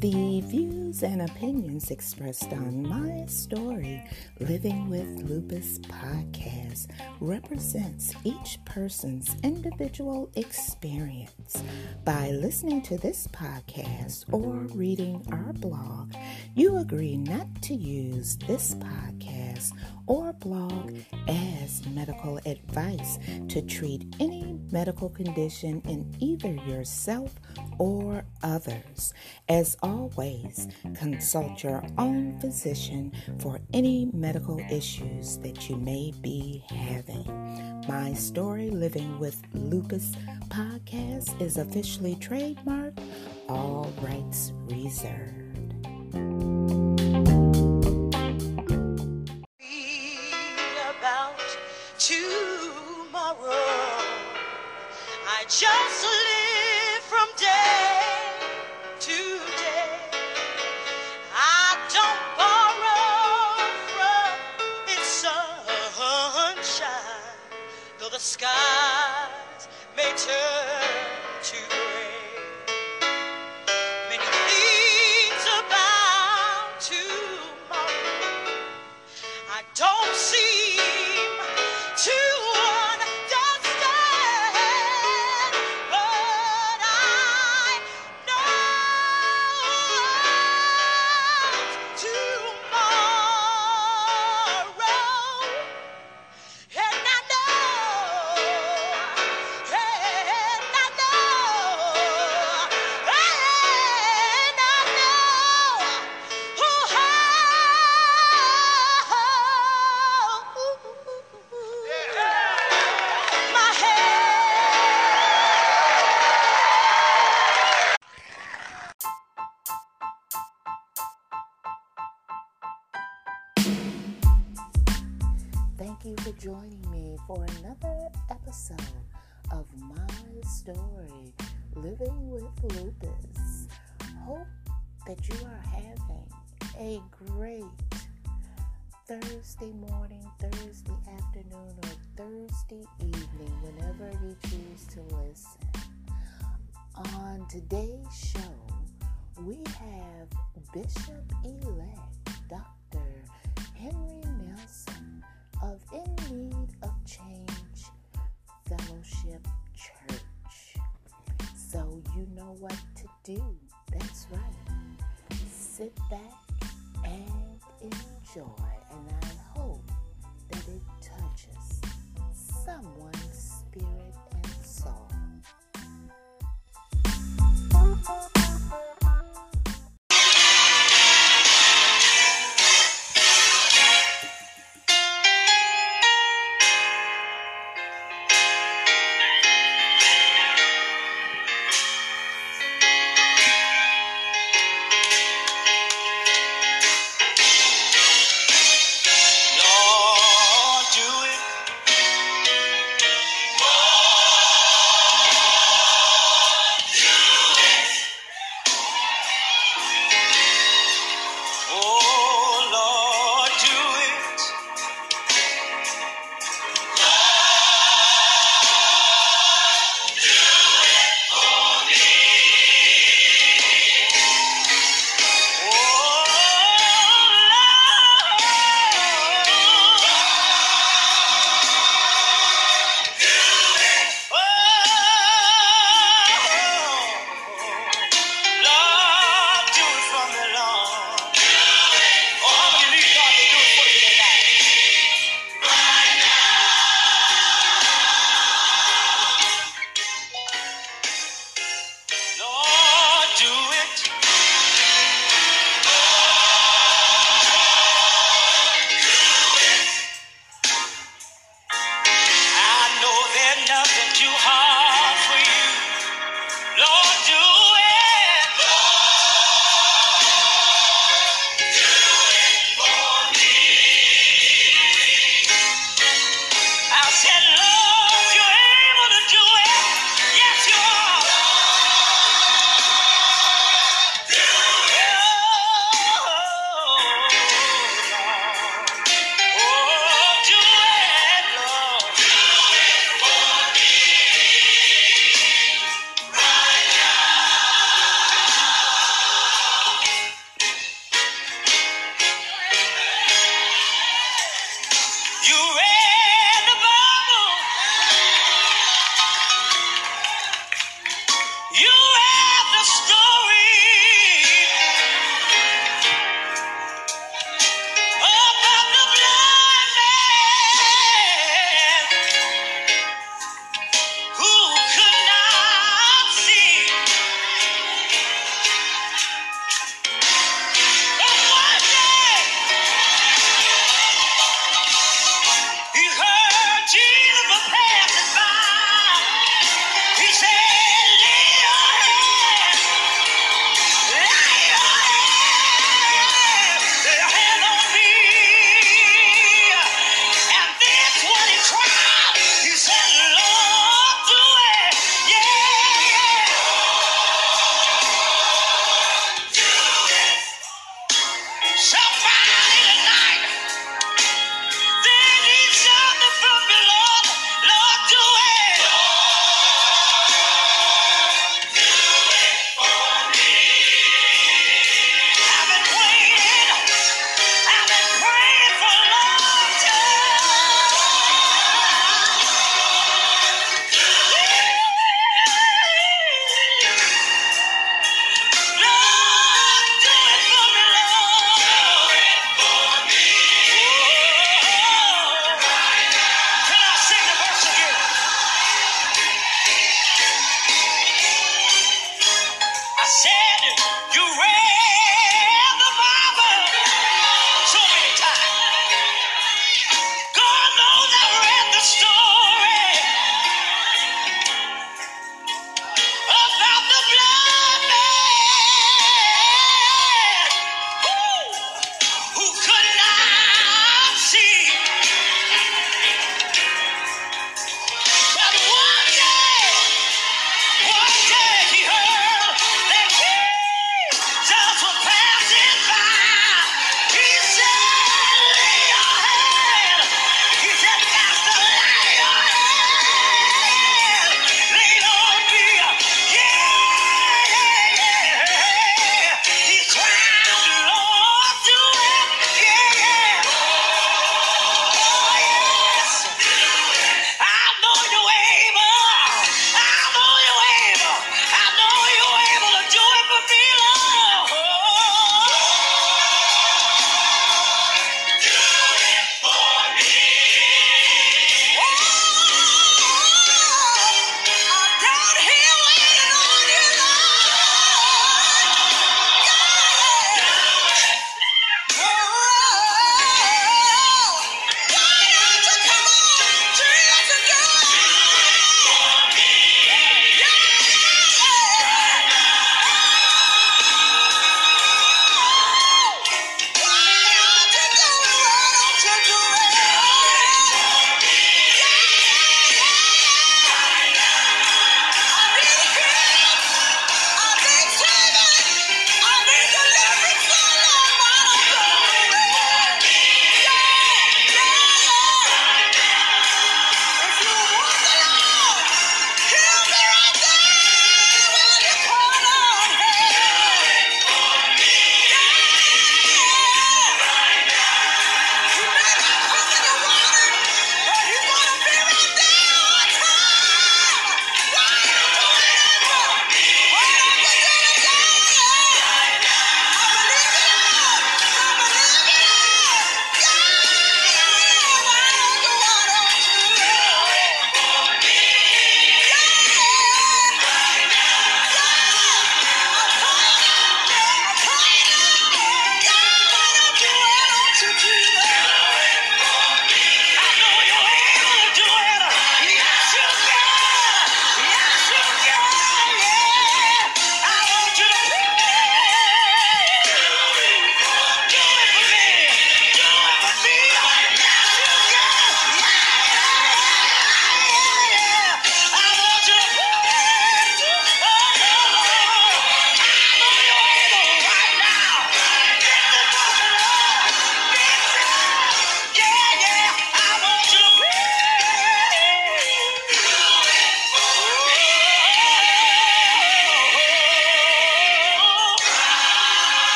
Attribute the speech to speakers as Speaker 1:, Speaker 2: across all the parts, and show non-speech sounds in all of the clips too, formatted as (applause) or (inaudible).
Speaker 1: The views and opinions expressed on my story, Living with Lupus podcast, represents each person's individual experience. By listening to this podcast or reading our blog, you agree not to use this podcast or blog as medical advice to treat any medical condition in either yourself or others. As always, consult your own physician for any medical issues that you may be having. My Story Living with Lupus podcast is officially trademarked, all rights reserved.
Speaker 2: Tomorrow. I just live from day to day. I don't borrow from its sunshine, though the skies may turn
Speaker 1: enjoy.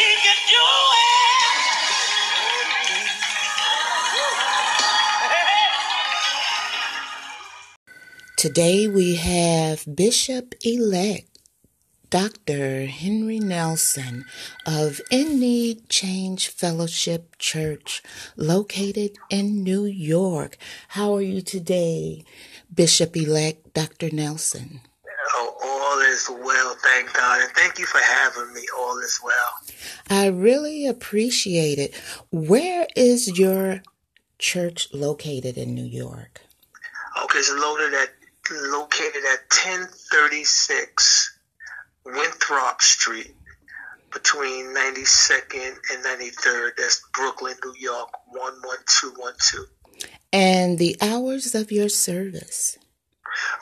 Speaker 2: He can do it.
Speaker 1: Today we have Bishop elect Dr. Henry Nelson of In Need Change Fellowship Church, located in New York. How are you today, Bishop elect Dr. Nelson?
Speaker 3: Oh, all is well, thank God. And thank you for having me. All is well.
Speaker 1: I really appreciate it. Where is your church located in New York?
Speaker 3: Okay, it's located at located at 1036 Winthrop Street between 92nd and 93rd. That's Brooklyn, New York, 11212.
Speaker 1: And the hours of your service?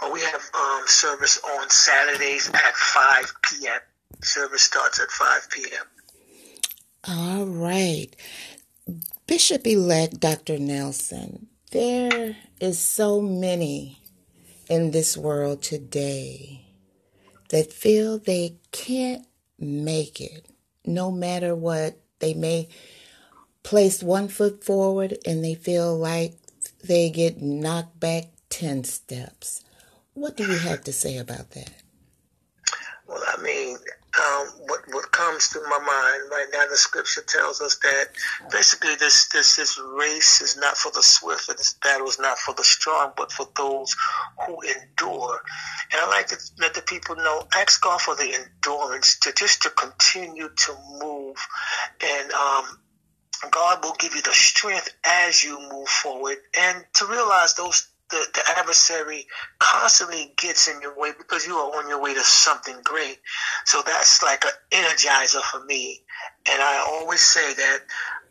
Speaker 3: Oh, we have um, service on Saturdays at 5 p.m. Service starts at 5 p.m.
Speaker 1: All right. Bishop elect Dr. Nelson, there is so many in this world today that feel they can't make it no matter what. They may place one foot forward and they feel like they get knocked back 10 steps. What do you have to say about that?
Speaker 3: Well, I mean, um, what what comes to my mind right now, the scripture tells us that basically this this this race is not for the swift, and this battle is not for the strong, but for those who endure. And I like to let the people know, ask God for the endurance to just to continue to move, and um, God will give you the strength as you move forward, and to realize those the, the adversary constantly gets in your way because you are on your way to something great. So that's like an energizer for me. And I always say that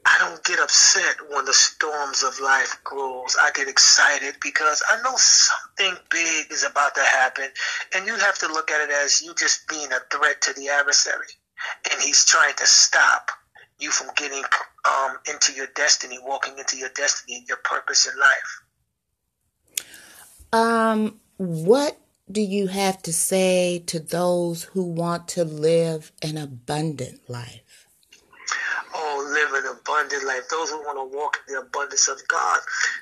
Speaker 3: I don't get upset when the storms of life grows. I get excited because I know something big is about to happen. And you have to look at it as you just being a threat to the adversary. And he's trying to stop you from getting um, into your destiny, walking into your destiny and your purpose in life.
Speaker 1: Um, what do you have to say to those who want to live an abundant life?
Speaker 3: Oh, live an abundant life. Those who want to walk in the abundance of God,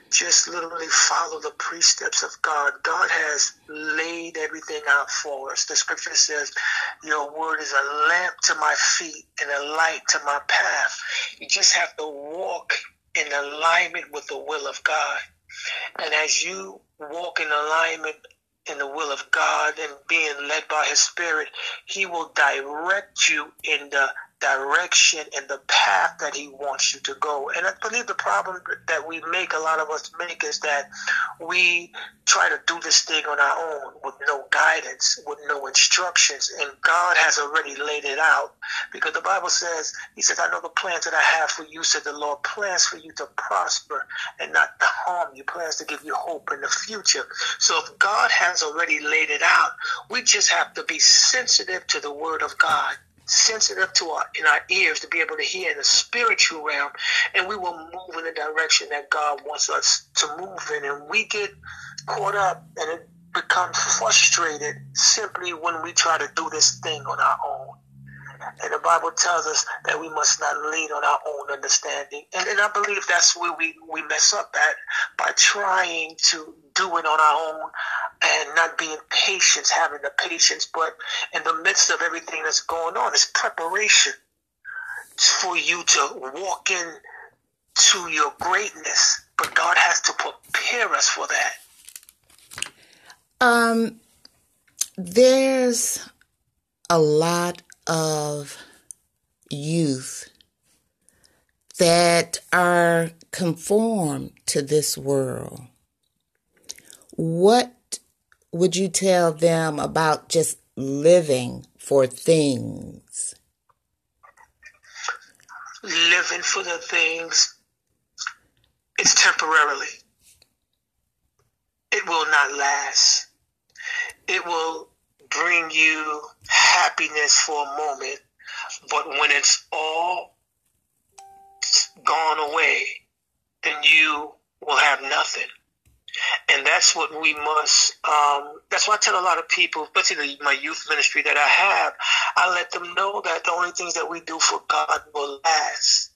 Speaker 3: just literally follow the precepts of God. God has laid everything out for us. The scripture says, Your word is a lamp to my feet and a light to my path. You just have to walk in alignment with the will of God. And as you walk in alignment in the will of God and being led by His Spirit, He will direct you in the direction and the path that He wants you to go. And I believe the problem that we make, a lot of us make, is that we try to do this thing on our own with no guidance, with no instructions. And God has already laid it out because the Bible says, He says, I know the plans that I have for you, said the Lord, plans for you to prosper and not to harm you, plans to give you hope in the future. So if God has already laid it out, we just have to be sensitive to the Word of God sensitive to our in our ears to be able to hear in the spiritual realm and we will move in the direction that God wants us to move in and we get caught up and it becomes frustrated simply when we try to do this thing on our own. And the Bible tells us that we must not lean on our own understanding. And, and I believe that's where we, we mess up at by trying to do it on our own and not being patient, having the patience. But in the midst of everything that's going on, it's preparation for you to walk in to your greatness. But God has to prepare us for that.
Speaker 1: Um, there's a lot of youth that are conformed to this world. What would you tell them about just living for things?
Speaker 3: Living for the things is temporarily. It will not last. It will bring you happiness for a moment, but when it's all gone away, then you will have nothing. And that's what we must, um, that's why I tell a lot of people, especially my youth ministry that I have, I let them know that the only things that we do for God will last.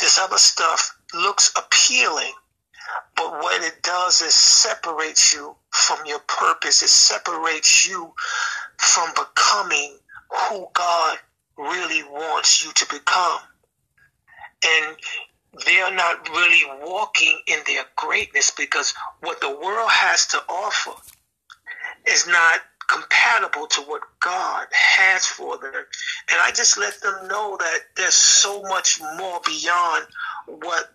Speaker 3: This other stuff looks appealing, but what it does is separates you from your purpose. It separates you from becoming who God really wants you to become. And they're not really walking in their greatness because what the world has to offer is not compatible to what God has for them. And I just let them know that there's so much more beyond what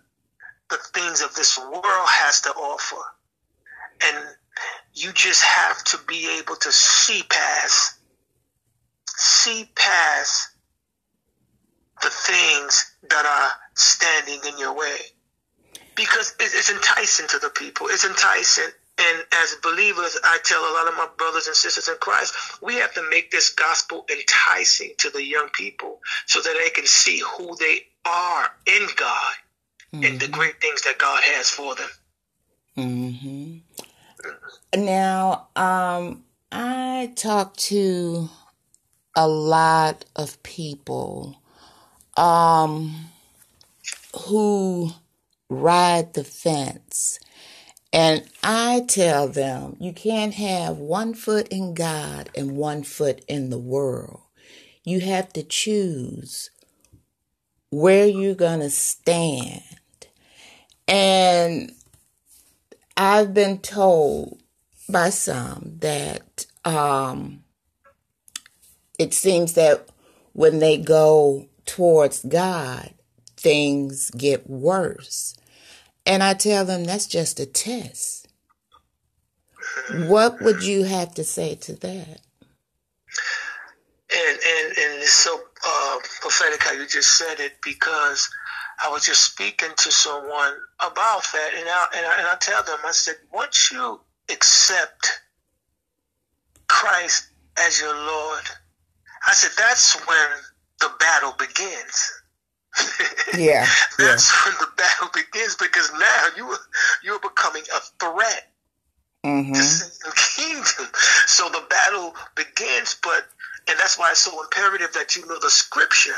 Speaker 3: the things of this world has to offer. And you just have to be able to see past, see past the things that are standing in your way. Because it's enticing to the people. It's enticing. And as believers, I tell a lot of my brothers and sisters in Christ, we have to make this gospel enticing to the young people so that they can see who they are in God mm-hmm. and the great things that God has for them.
Speaker 1: Mm-hmm. Now, um, I talk to a lot of people um, who ride the fence. And I tell them, you can't have one foot in God and one foot in the world. You have to choose where you're going to stand. And I've been told by some that um, it seems that when they go towards God, things get worse. And I tell them that's just a test. What would you have to say to that?
Speaker 3: And and and it's so uh, prophetic how you just said it because I was just speaking to someone about that, and I, and I, and I tell them I said once you accept Christ as your Lord, I said that's when the battle begins. (laughs)
Speaker 1: yeah,
Speaker 3: that's
Speaker 1: yeah.
Speaker 3: when the battle begins because now you you're becoming a threat mm-hmm. to kingdom. So the battle begins, but and that's why it's so imperative that you know the scripture.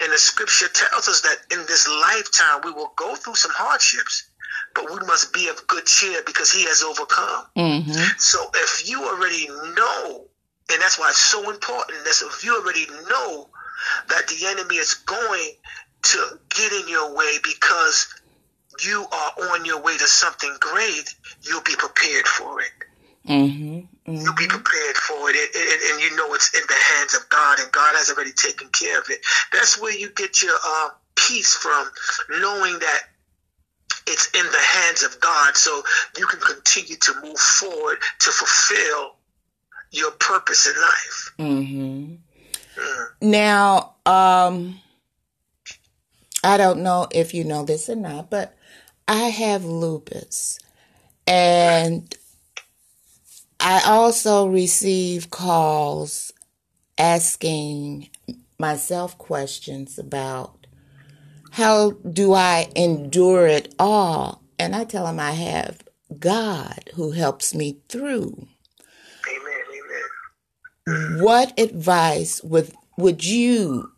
Speaker 3: And the scripture tells us that in this lifetime we will go through some hardships, but we must be of good cheer because he has overcome. Mm-hmm. So if you already know, and that's why it's so important, that if you already know that the enemy is going to get in your way because you are on your way to something great, you'll be prepared for it. Mm-hmm, mm-hmm. You'll be prepared for it, and, and, and, you know it's in the hands of God, and God has already taken care of it. That's where you get your uh, peace from, knowing that it's in the hands of God, so you can continue to move forward to fulfill your purpose in life.
Speaker 1: Mm-hmm. Now, um, I don't know if you know this or not, but I have lupus. And I also receive calls asking myself questions about how do I endure it all? And I tell them I have God who helps me through. Amen, amen. What advice would would you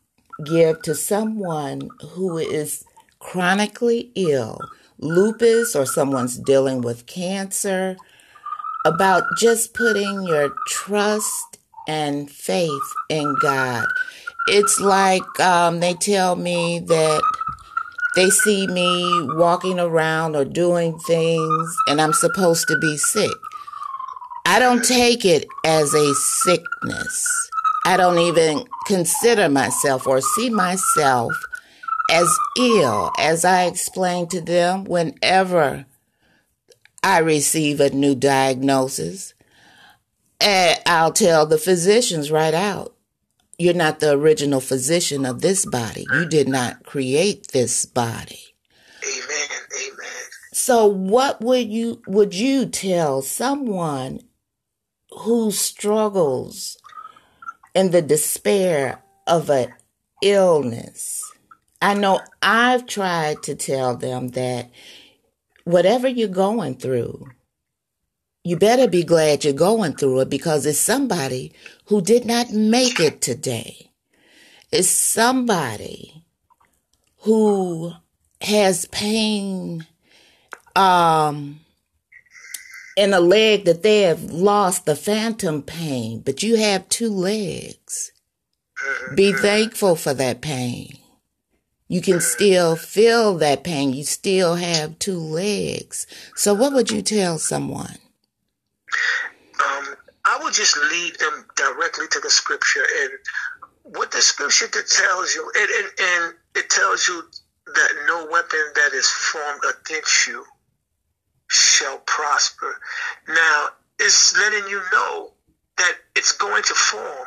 Speaker 1: give to someone who is chronically ill, lupus, or someone's dealing with cancer, about just putting your trust and faith in God? It's like um, they tell me that they see me walking around or doing things and I'm supposed to be sick. I don't take it as a sickness. I don't even consider myself or see myself as ill, as I explain to them whenever I receive a new diagnosis. And I'll tell the physicians right out you're not the original physician of this body. You did not create this body.
Speaker 3: Amen. Amen.
Speaker 1: So what would you would you tell someone who struggles in the despair of an illness. I know I've tried to tell them that whatever you're going through, you better be glad you're going through it because it's somebody who did not make it today. It's somebody who has pain um in a leg that they have lost the phantom pain, but you have two legs. Be thankful for that pain. You can still feel that pain. You still have two legs. So, what would you tell someone?
Speaker 3: Um, I would just lead them directly to the scripture and what the scripture tells you, and, and, and it tells you that no weapon that is formed against you shall prosper. Now, it's letting you know that it's going to form,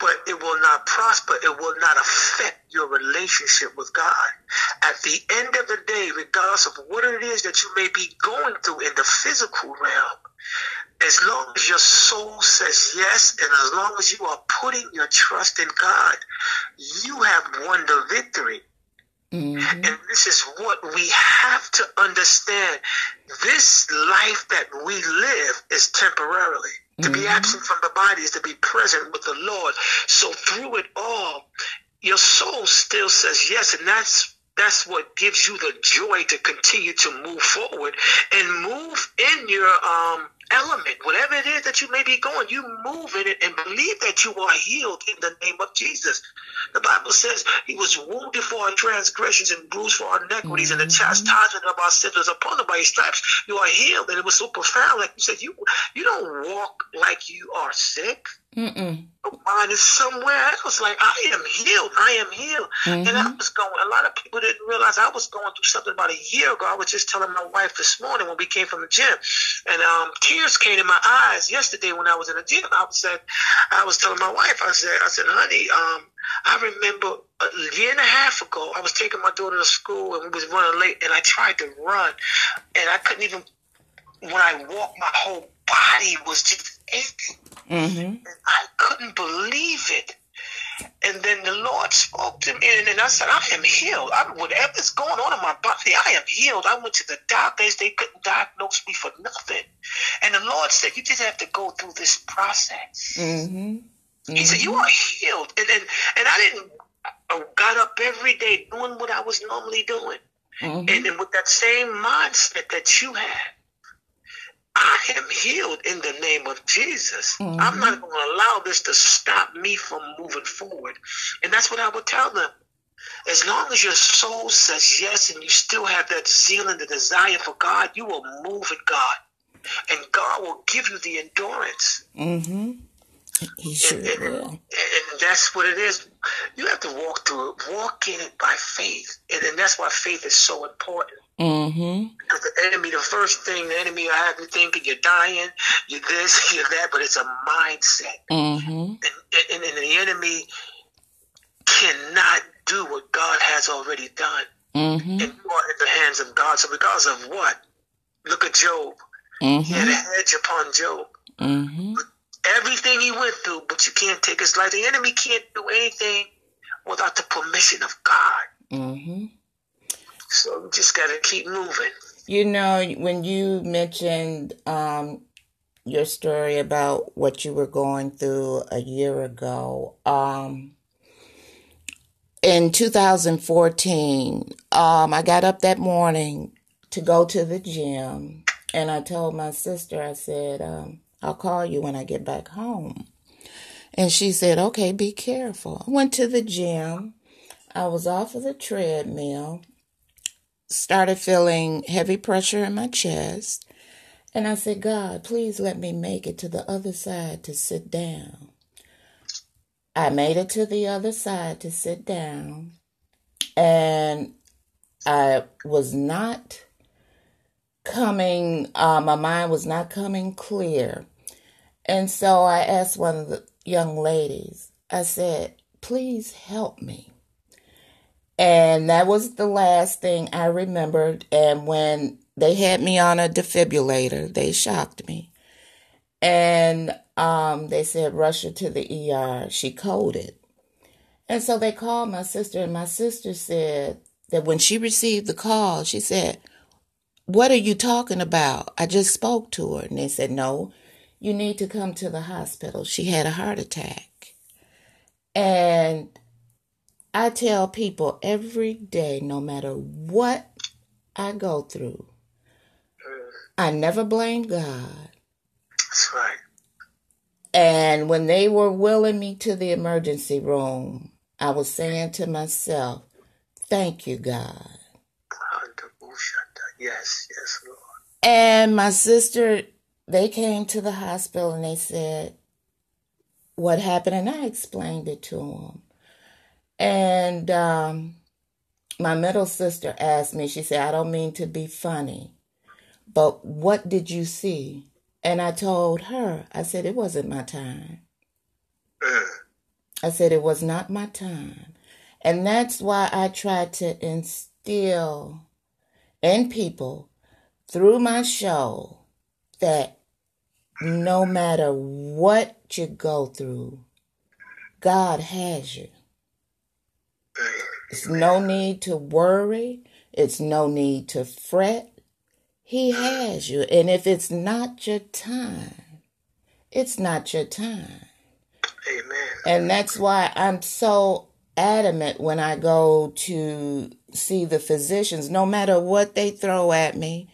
Speaker 3: but it will not prosper. It will not affect your relationship with God. At the end of the day, regardless of what it is that you may be going through in the physical realm, as long as your soul says yes, and as long as you are putting your trust in God, you have won the victory. Mm-hmm. And this is what we have to understand. This life that we live is temporarily. Mm-hmm. To be mm-hmm. absent from the body is to be present with the Lord. So through it all, your soul still says yes, and that's that's what gives you the joy to continue to move forward and move in your um element, whatever it is that you may be going, you move in it and believe that you are healed in the name of Jesus. The Bible says he was wounded for our transgressions and bruised for our iniquities, mm-hmm. and the mm-hmm. chastisement of our sins was upon him by his stripes. You are healed, and it was so profound. Like you said, you you don't walk like you are sick. Mm-mm. Mine is somewhere else. Like I am healed. I am healed. Mm-hmm. And I was going. A lot of people didn't realize I was going through something about a year ago. I was just telling my wife this morning when we came from the gym, and um, tears came to my eyes yesterday when I was in the gym. I said, I was telling my wife. I said, I said, honey, um, I remember a year and a half ago, I was taking my daughter to school and we was running late, and I tried to run, and I couldn't even. When I walked, my whole body was just aching. Mm-hmm. I couldn't believe it. And then the Lord spoke to me, and I said, I am healed. I, whatever's going on in my body, I am healed. I went to the doctors, they couldn't diagnose me for nothing. And the Lord said, You just have to go through this process. Mm-hmm. Mm-hmm. He said, You are healed. And, and, and I didn't, I got up every day doing what I was normally doing. Mm-hmm. And, then with that same mindset that you have, I am healed in the name of Jesus. Mm-hmm. I'm not going to allow this to stop me from moving forward. And that's what I would tell them. As long as your soul says yes and you still have that zeal and the desire for God, you will move in God. And God will give you the endurance. Mm-hmm. He sure and, and, will. And that's what it is. You have to walk through it, walk in it by faith. And, and that's why faith is so important. Mm-hmm. Because the enemy, the first thing the enemy will have you thinking you're dying, you're this, (laughs) you're that, but it's a mindset. Mm-hmm. And, and, and, the enemy cannot do what God has already done. Mm-hmm. And you are in the hands of God. So because of what? Look at Job. Mm-hmm. He had a hedge upon Job. Mm-hmm. Everything he went through, but you can't take his life. The enemy can't do anything without the permission of God. Mm-hmm. So we just got to keep moving.
Speaker 1: You know, when you mentioned um, your story about what you were going through a year ago, um, in 2014, um, I got up that morning to go to the gym, and I told my sister, I said, um, I'll call you when I get back home. And she said, okay, be careful. I went to the gym. I was off of the treadmill started feeling heavy pressure in my chest. And I said, God, please let me make it to the other side to sit down. I made it to the other side to sit down. And I was not coming, uh, my mind was not coming clear. And so I asked one of the young ladies, I said, please help me. And that was the last thing I remembered. And when they had me on a defibrillator, they shocked me. And um, they said, rush her to the ER. She coded. And so they called my sister, and my sister said that when she received the call, she said, what are you talking about? I just spoke to her. And they said, No, you need to come to the hospital. She had a heart attack. And I tell people every day, no matter what I go through, I never blame God.
Speaker 3: That's right.
Speaker 1: And when they were wheeling me to the emergency room, I was saying to myself, Thank you, God.
Speaker 3: Yes, yes, Lord.
Speaker 1: And my sister, they came to the hospital and they said, What happened? And I explained it to them. And um, my middle sister asked me, she said, I don't mean to be funny, but what did you see? And I told her, I said, it wasn't my time. I said, it was not my time. And that's why I try to instill in people through my show that no matter what you go through, God has you. It's no need to worry. It's no need to fret. He has you. And if it's not your time, it's not your time.
Speaker 3: Amen.
Speaker 1: And that's why I'm so adamant when I go to see the physicians, no matter what they throw at me.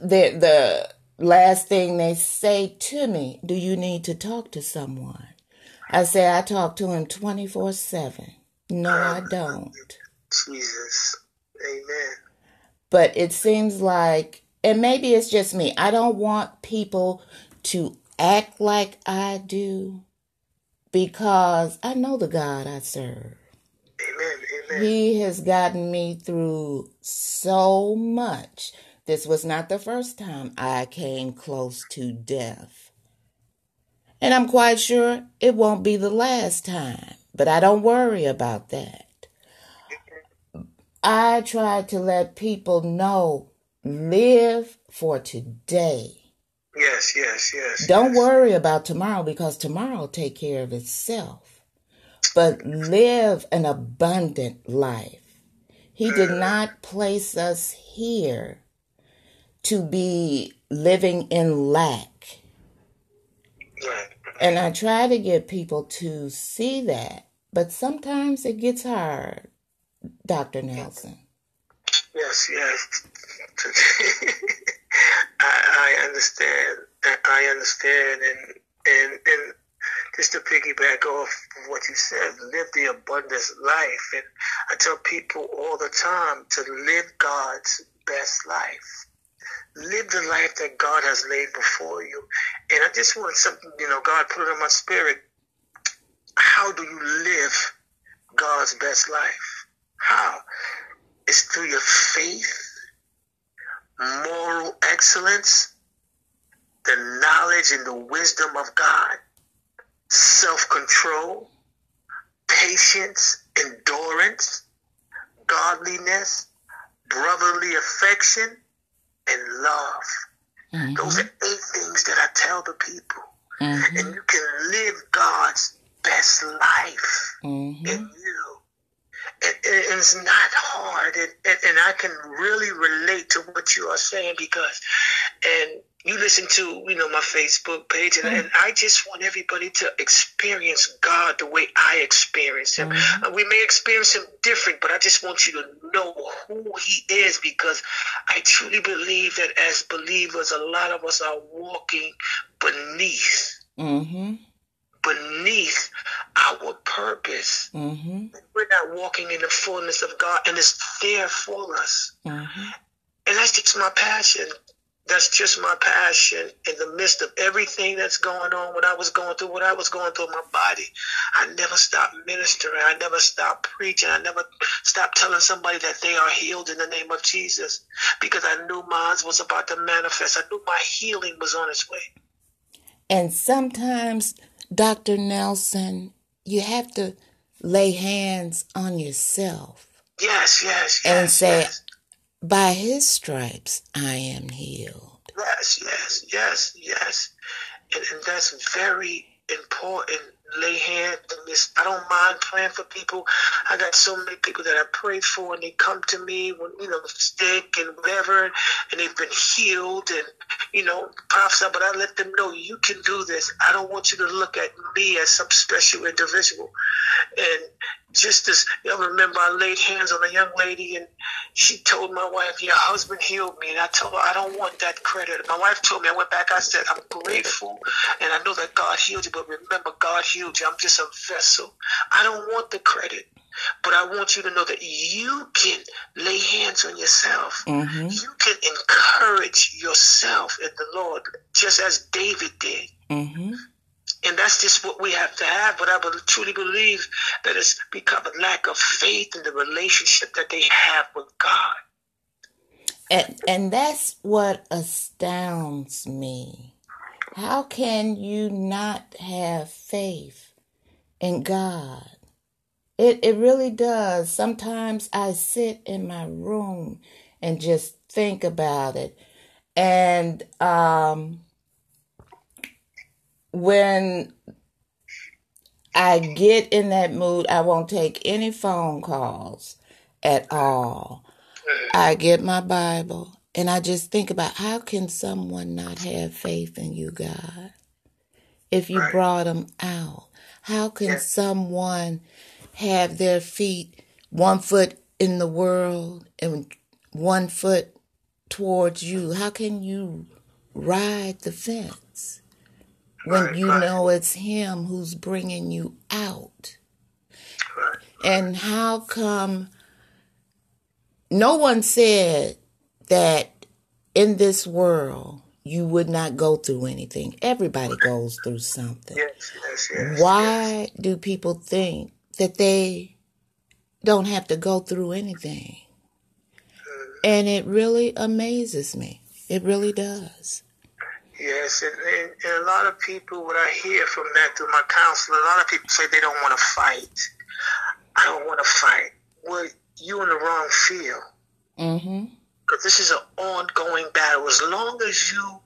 Speaker 1: The, the last thing they say to me, do you need to talk to someone? I say, I talk to him 24 7. No, I don't.
Speaker 3: Jesus. Amen.
Speaker 1: But it seems like, and maybe it's just me, I don't want people to act like I do because I know the God I serve.
Speaker 3: Amen. Amen.
Speaker 1: He has gotten me through so much. This was not the first time I came close to death. And I'm quite sure it won't be the last time, but I don't worry about that. I try to let people know live for today.
Speaker 3: Yes, yes, yes.
Speaker 1: Don't
Speaker 3: yes.
Speaker 1: worry about tomorrow because tomorrow will take care of itself. But live an abundant life. He did mm. not place us here to be living in lack. And I try to get people to see that, but sometimes it gets hard, Dr. Nelson.
Speaker 3: Yes, yes. (laughs) I, I understand. I understand, and and and just to piggyback off of what you said, live the abundance life. And I tell people all the time to live God's best life. Live the life that God has laid before you. And I just want something, you know, God put it in my spirit. How do you live God's best life? How? It's through your faith, moral excellence, the knowledge and the wisdom of God, self control, patience, endurance, godliness, brotherly affection, and love.
Speaker 1: Mhm.
Speaker 3: Those are eight things that I tell the people.
Speaker 1: Mhm.
Speaker 3: And you can live God's best life
Speaker 1: Mhm.
Speaker 3: in you. And, and and it's not hard. And, and, and I can really relate to what you are saying because, and you listen to, you know, my Facebook page, and, and I just want everybody to experience God the way I experience Him.
Speaker 1: Mhm.
Speaker 3: Uh, we may experience Him different, but I just want you to know who He is because I truly believe that as believers, a lot of us are walking beneath,
Speaker 1: Mhm.
Speaker 3: beneath our purpose.
Speaker 1: Mhm.
Speaker 3: We're not walking in the fullness of God, and it's there for us.
Speaker 1: Mhm.
Speaker 3: And that's just my passion. That's just my passion in the midst of everything that's going on. When I was going through what I was going through in my body, I never stopped ministering. I never stopped preaching. I never stopped telling somebody that they are healed in the name of Jesus because I knew mine was about to manifest. I knew my healing was on its way.
Speaker 1: And sometimes, Dr. Nelson, you have to lay hands on yourself
Speaker 3: Yes, yes, yes.
Speaker 1: and say,
Speaker 3: yes.
Speaker 1: By his stripes I am healed.
Speaker 3: Yes, yes, yes, yes. And, and that's very and lay hands on this. I don't mind praying for people. I got so many people that I prayed for, and they come to me when you know sick and whatever, and they've been healed and you know prophesy. But I let them know you can do this. I don't want you to look at me as some special individual. And just as know, remember, I laid hands on a young lady, and she told my wife, "Your husband healed me," and I told her, "I don't want that credit." My wife told me, I went back. I said, "I'm grateful, and I know that God healed you, but remember, God healed you. I'm just a vessel. I don't want the credit." But I want you to know that you can lay hands on yourself.
Speaker 1: Mm-hmm.
Speaker 3: You can encourage yourself in the Lord, just as David did.
Speaker 1: Mm-hmm.
Speaker 3: And that's just what we have to have. But I truly believe that it's become a lack of faith in the relationship that they have with God.
Speaker 1: And and that's what astounds me. How can you not have faith in God? It it really does. Sometimes I sit in my room and just think about it. And um when I get in that mood, I won't take any phone calls at all. I get my Bible and I just think about how can someone not have faith in you, God? If you
Speaker 3: Right.
Speaker 1: brought them out, how can
Speaker 3: Yeah.
Speaker 1: someone have their feet one foot in the world and one foot towards you? How can you ride the fence when
Speaker 3: Right,
Speaker 1: you
Speaker 3: right.
Speaker 1: know it's Him who's bringing you out? And how come no one said that in this world you would not go through anything? Everybody goes through something.
Speaker 3: Yes, yes, yes.
Speaker 1: Why do people think that they don't have to go through anything? And it really amazes me. It really does.
Speaker 3: Yes, and, and, and a lot of people, what I hear from that through my counselor, a lot of people say they don't want to fight. I don't want to fight. Well, you in the wrong field.
Speaker 1: Mm-hmm.
Speaker 3: Because this is an ongoing battle. As long as you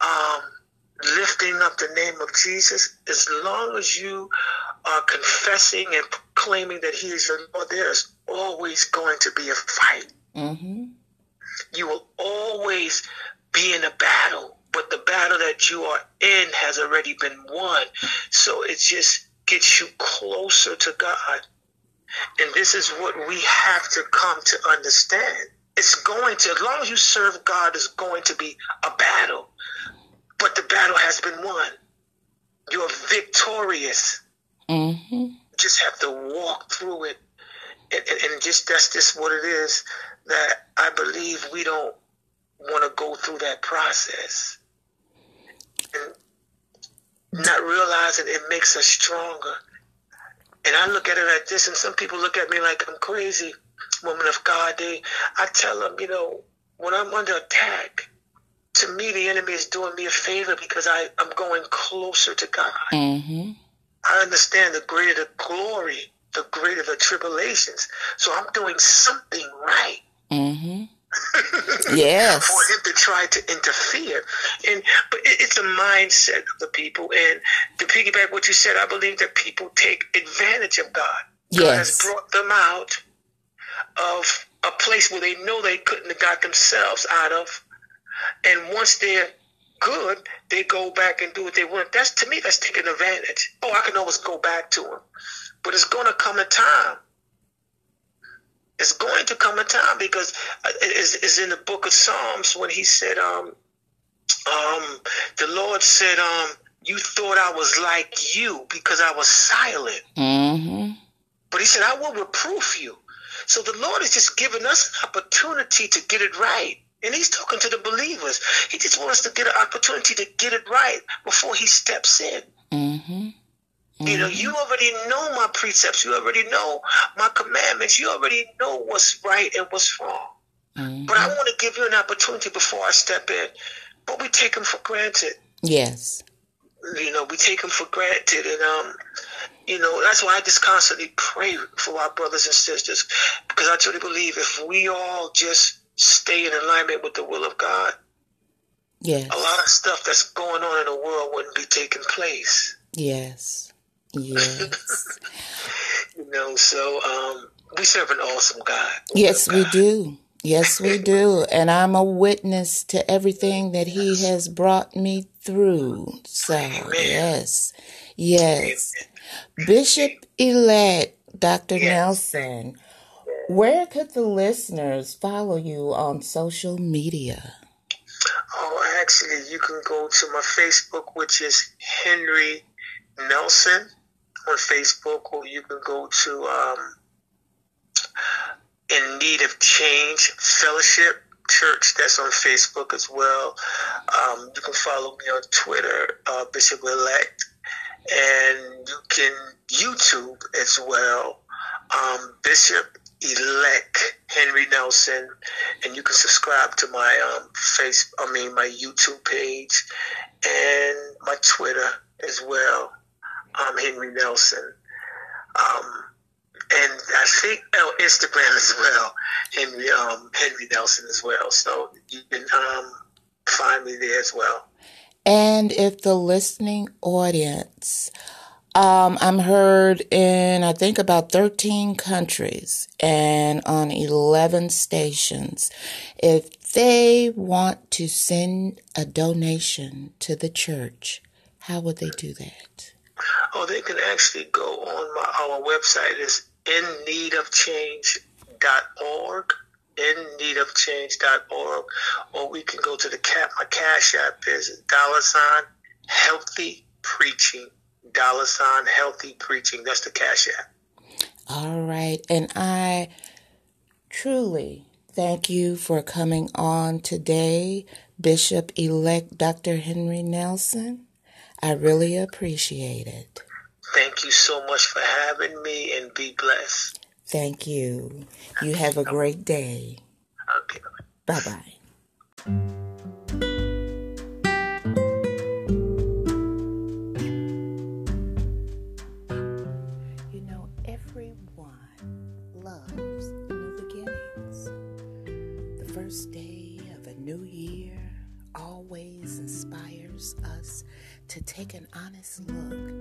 Speaker 3: um, lifting up the name of Jesus, as long as you are confessing and claiming that He is your Lord, there's always going to be a fight.
Speaker 1: Mm-hmm.
Speaker 3: You will always be in a battle, but the battle that you are in has already been won. So it just gets you closer to God. And this is what we have to come to understand. It's going to, as long as you serve God, it's going to be a battle. But the battle has been won. You're victorious.
Speaker 1: Mm-hmm.
Speaker 3: You just have to walk through it. And, and, and just that's just what it is that I believe we don't want to go through that process. And not realizing it makes us stronger. And I look at it like this, and some people look at me like I'm crazy, woman of God. They, I tell them, you know, when I'm under attack, to me the enemy is doing me a favor because I, I'm going closer to God.
Speaker 1: Mm-hmm.
Speaker 3: I understand the greater the glory, the greater the tribulations. So I'm doing something right
Speaker 1: Mm-hmm. (laughs) Yes.
Speaker 3: for him to try to interfere. And but it, it's a mindset of the people. And to piggyback what you said, I believe that people take advantage of God. God has brought them out of a place where they know they couldn't have got themselves out of. And once they're good, they go back and do what they want. That's to me, that's taking advantage. Oh, I can always go back to them. But it's going to come a time. It's going to come a time because uh, it is is in the book of Psalms when he said, um, um, the Lord said, um, you thought I was like you because I was silent.
Speaker 1: Mm-hmm.
Speaker 3: But he said, I will reproof you. So the Lord is just giving us an opportunity to get it right. And he's talking to the believers. He just wants us to get an opportunity to get it right before he steps in.
Speaker 1: Mm-hmm.
Speaker 3: You know, you already know my precepts. You already know my commandments. You already know what's right and what's wrong.
Speaker 1: Mm-hmm.
Speaker 3: But I want to give you an opportunity before I step in. But we take them for granted.
Speaker 1: Yes.
Speaker 3: You know, we take them for granted. And, um, you know, that's why I just constantly pray for our brothers and sisters. Because I truly believe if we all just stay in alignment with the will of God,
Speaker 1: Yes.
Speaker 3: a lot of stuff that's going on in the world wouldn't be taking place.
Speaker 1: Yes. Yes. (laughs)
Speaker 3: You know, so um, we serve an awesome God.
Speaker 1: yes, we do. Yes, we do. And I'm a witness to everything that He has brought me through. So, yes. Yes. Bishop elect Dr. Nelson, where could the listeners follow you on social media?
Speaker 3: Oh, actually, you can go to my Facebook, which is Henry Nelson on Facebook, or you can go to um, In Need of Change Fellowship Church. That's on Facebook as well. Um, you can follow me on Twitter, uh, Bishop Elect, and you can YouTube as well, um, Bishop Elect Henry Nelson, and you can subscribe to my um, face. I mean, my YouTube page and my Twitter as well. Um, Henry Nelson. Um, and I think oh, Instagram as well, Henry um, Henry Nelson as well. So you can um, find me there as well.
Speaker 1: And if the listening audience, um, I'm heard in, I think, about 13 countries and on 11 stations. If they want to send a donation to the church, how would they do that?
Speaker 3: Oh, they can actually go on my our website is inneedofchange.org, inneedofchange.org, or we can go to the cap. My cash app is dollar sign healthy preaching, dollar sign healthy preaching. That's the cash app.
Speaker 1: All right. And I truly thank you for coming on today, Bishop elect Dr. Henry Nelson. I really appreciate it.
Speaker 3: Thank you so much for having me, and be blessed.
Speaker 1: Thank you. You have a great day.
Speaker 3: Okay.
Speaker 1: Bye bye. You know, everyone loves new beginnings. The first day of a new year always inspires us to take an honest look at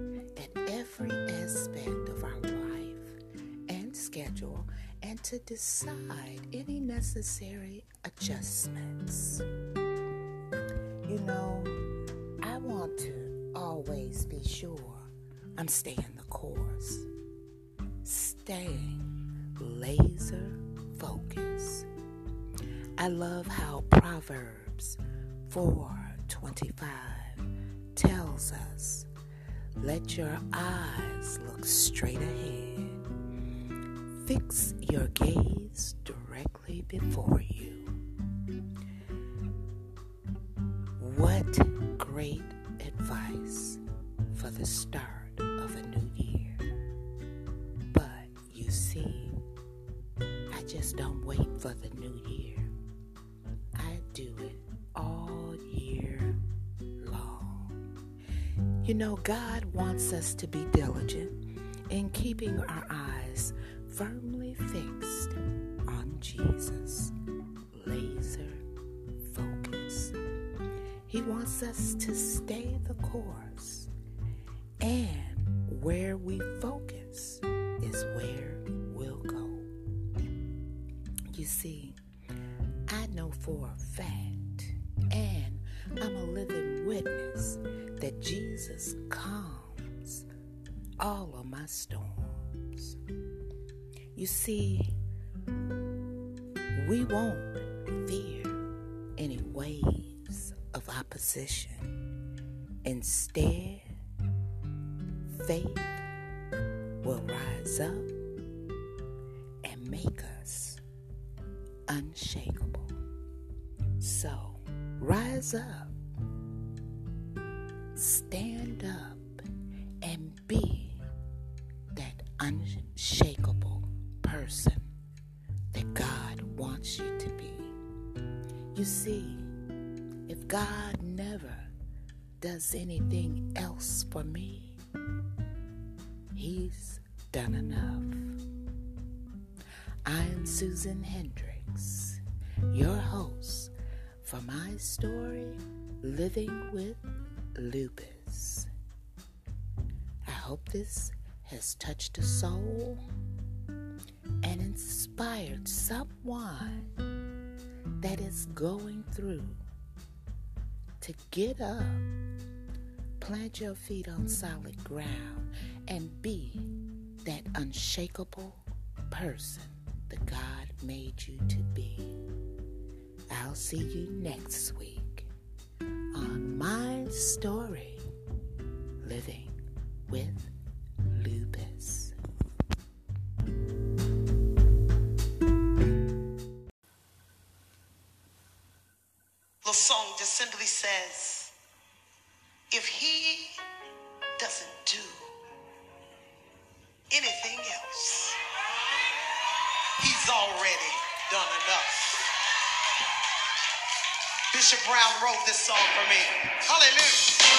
Speaker 1: every aspect of our life and schedule and to decide any necessary adjustments. You know, I want to always be sure I'm staying the course, staying laser focused. I love how Proverbs 4:25 tells us, "Let your eyes look straight ahead. Fix your gaze directly before you." What great advice for the start of a new year. But you see, I just don't wait for the new year. You know, God wants us to be diligent in keeping our eyes firmly fixed on Jesus, laser focus. He wants us to stay the course. And where we see, we won't fear any waves of opposition. Does anything else for me, He's done enough. I'm Susan Hendrix, your host for my story, Living with Lupus. I hope this has touched a soul and inspired someone that is going through to get up, plant your feet on solid ground, and be that unshakable person the God made you to be. I'll see you next week on my story, Living with Lupus.
Speaker 2: The song just simply says, Bishop Brown wrote this song for me. Hallelujah.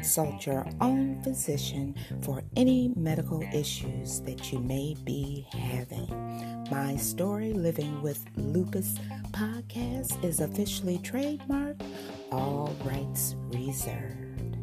Speaker 1: consult your own physician for any medical issues that you may be having. My Story Living with Lupus podcast is officially trademarked, all rights reserved.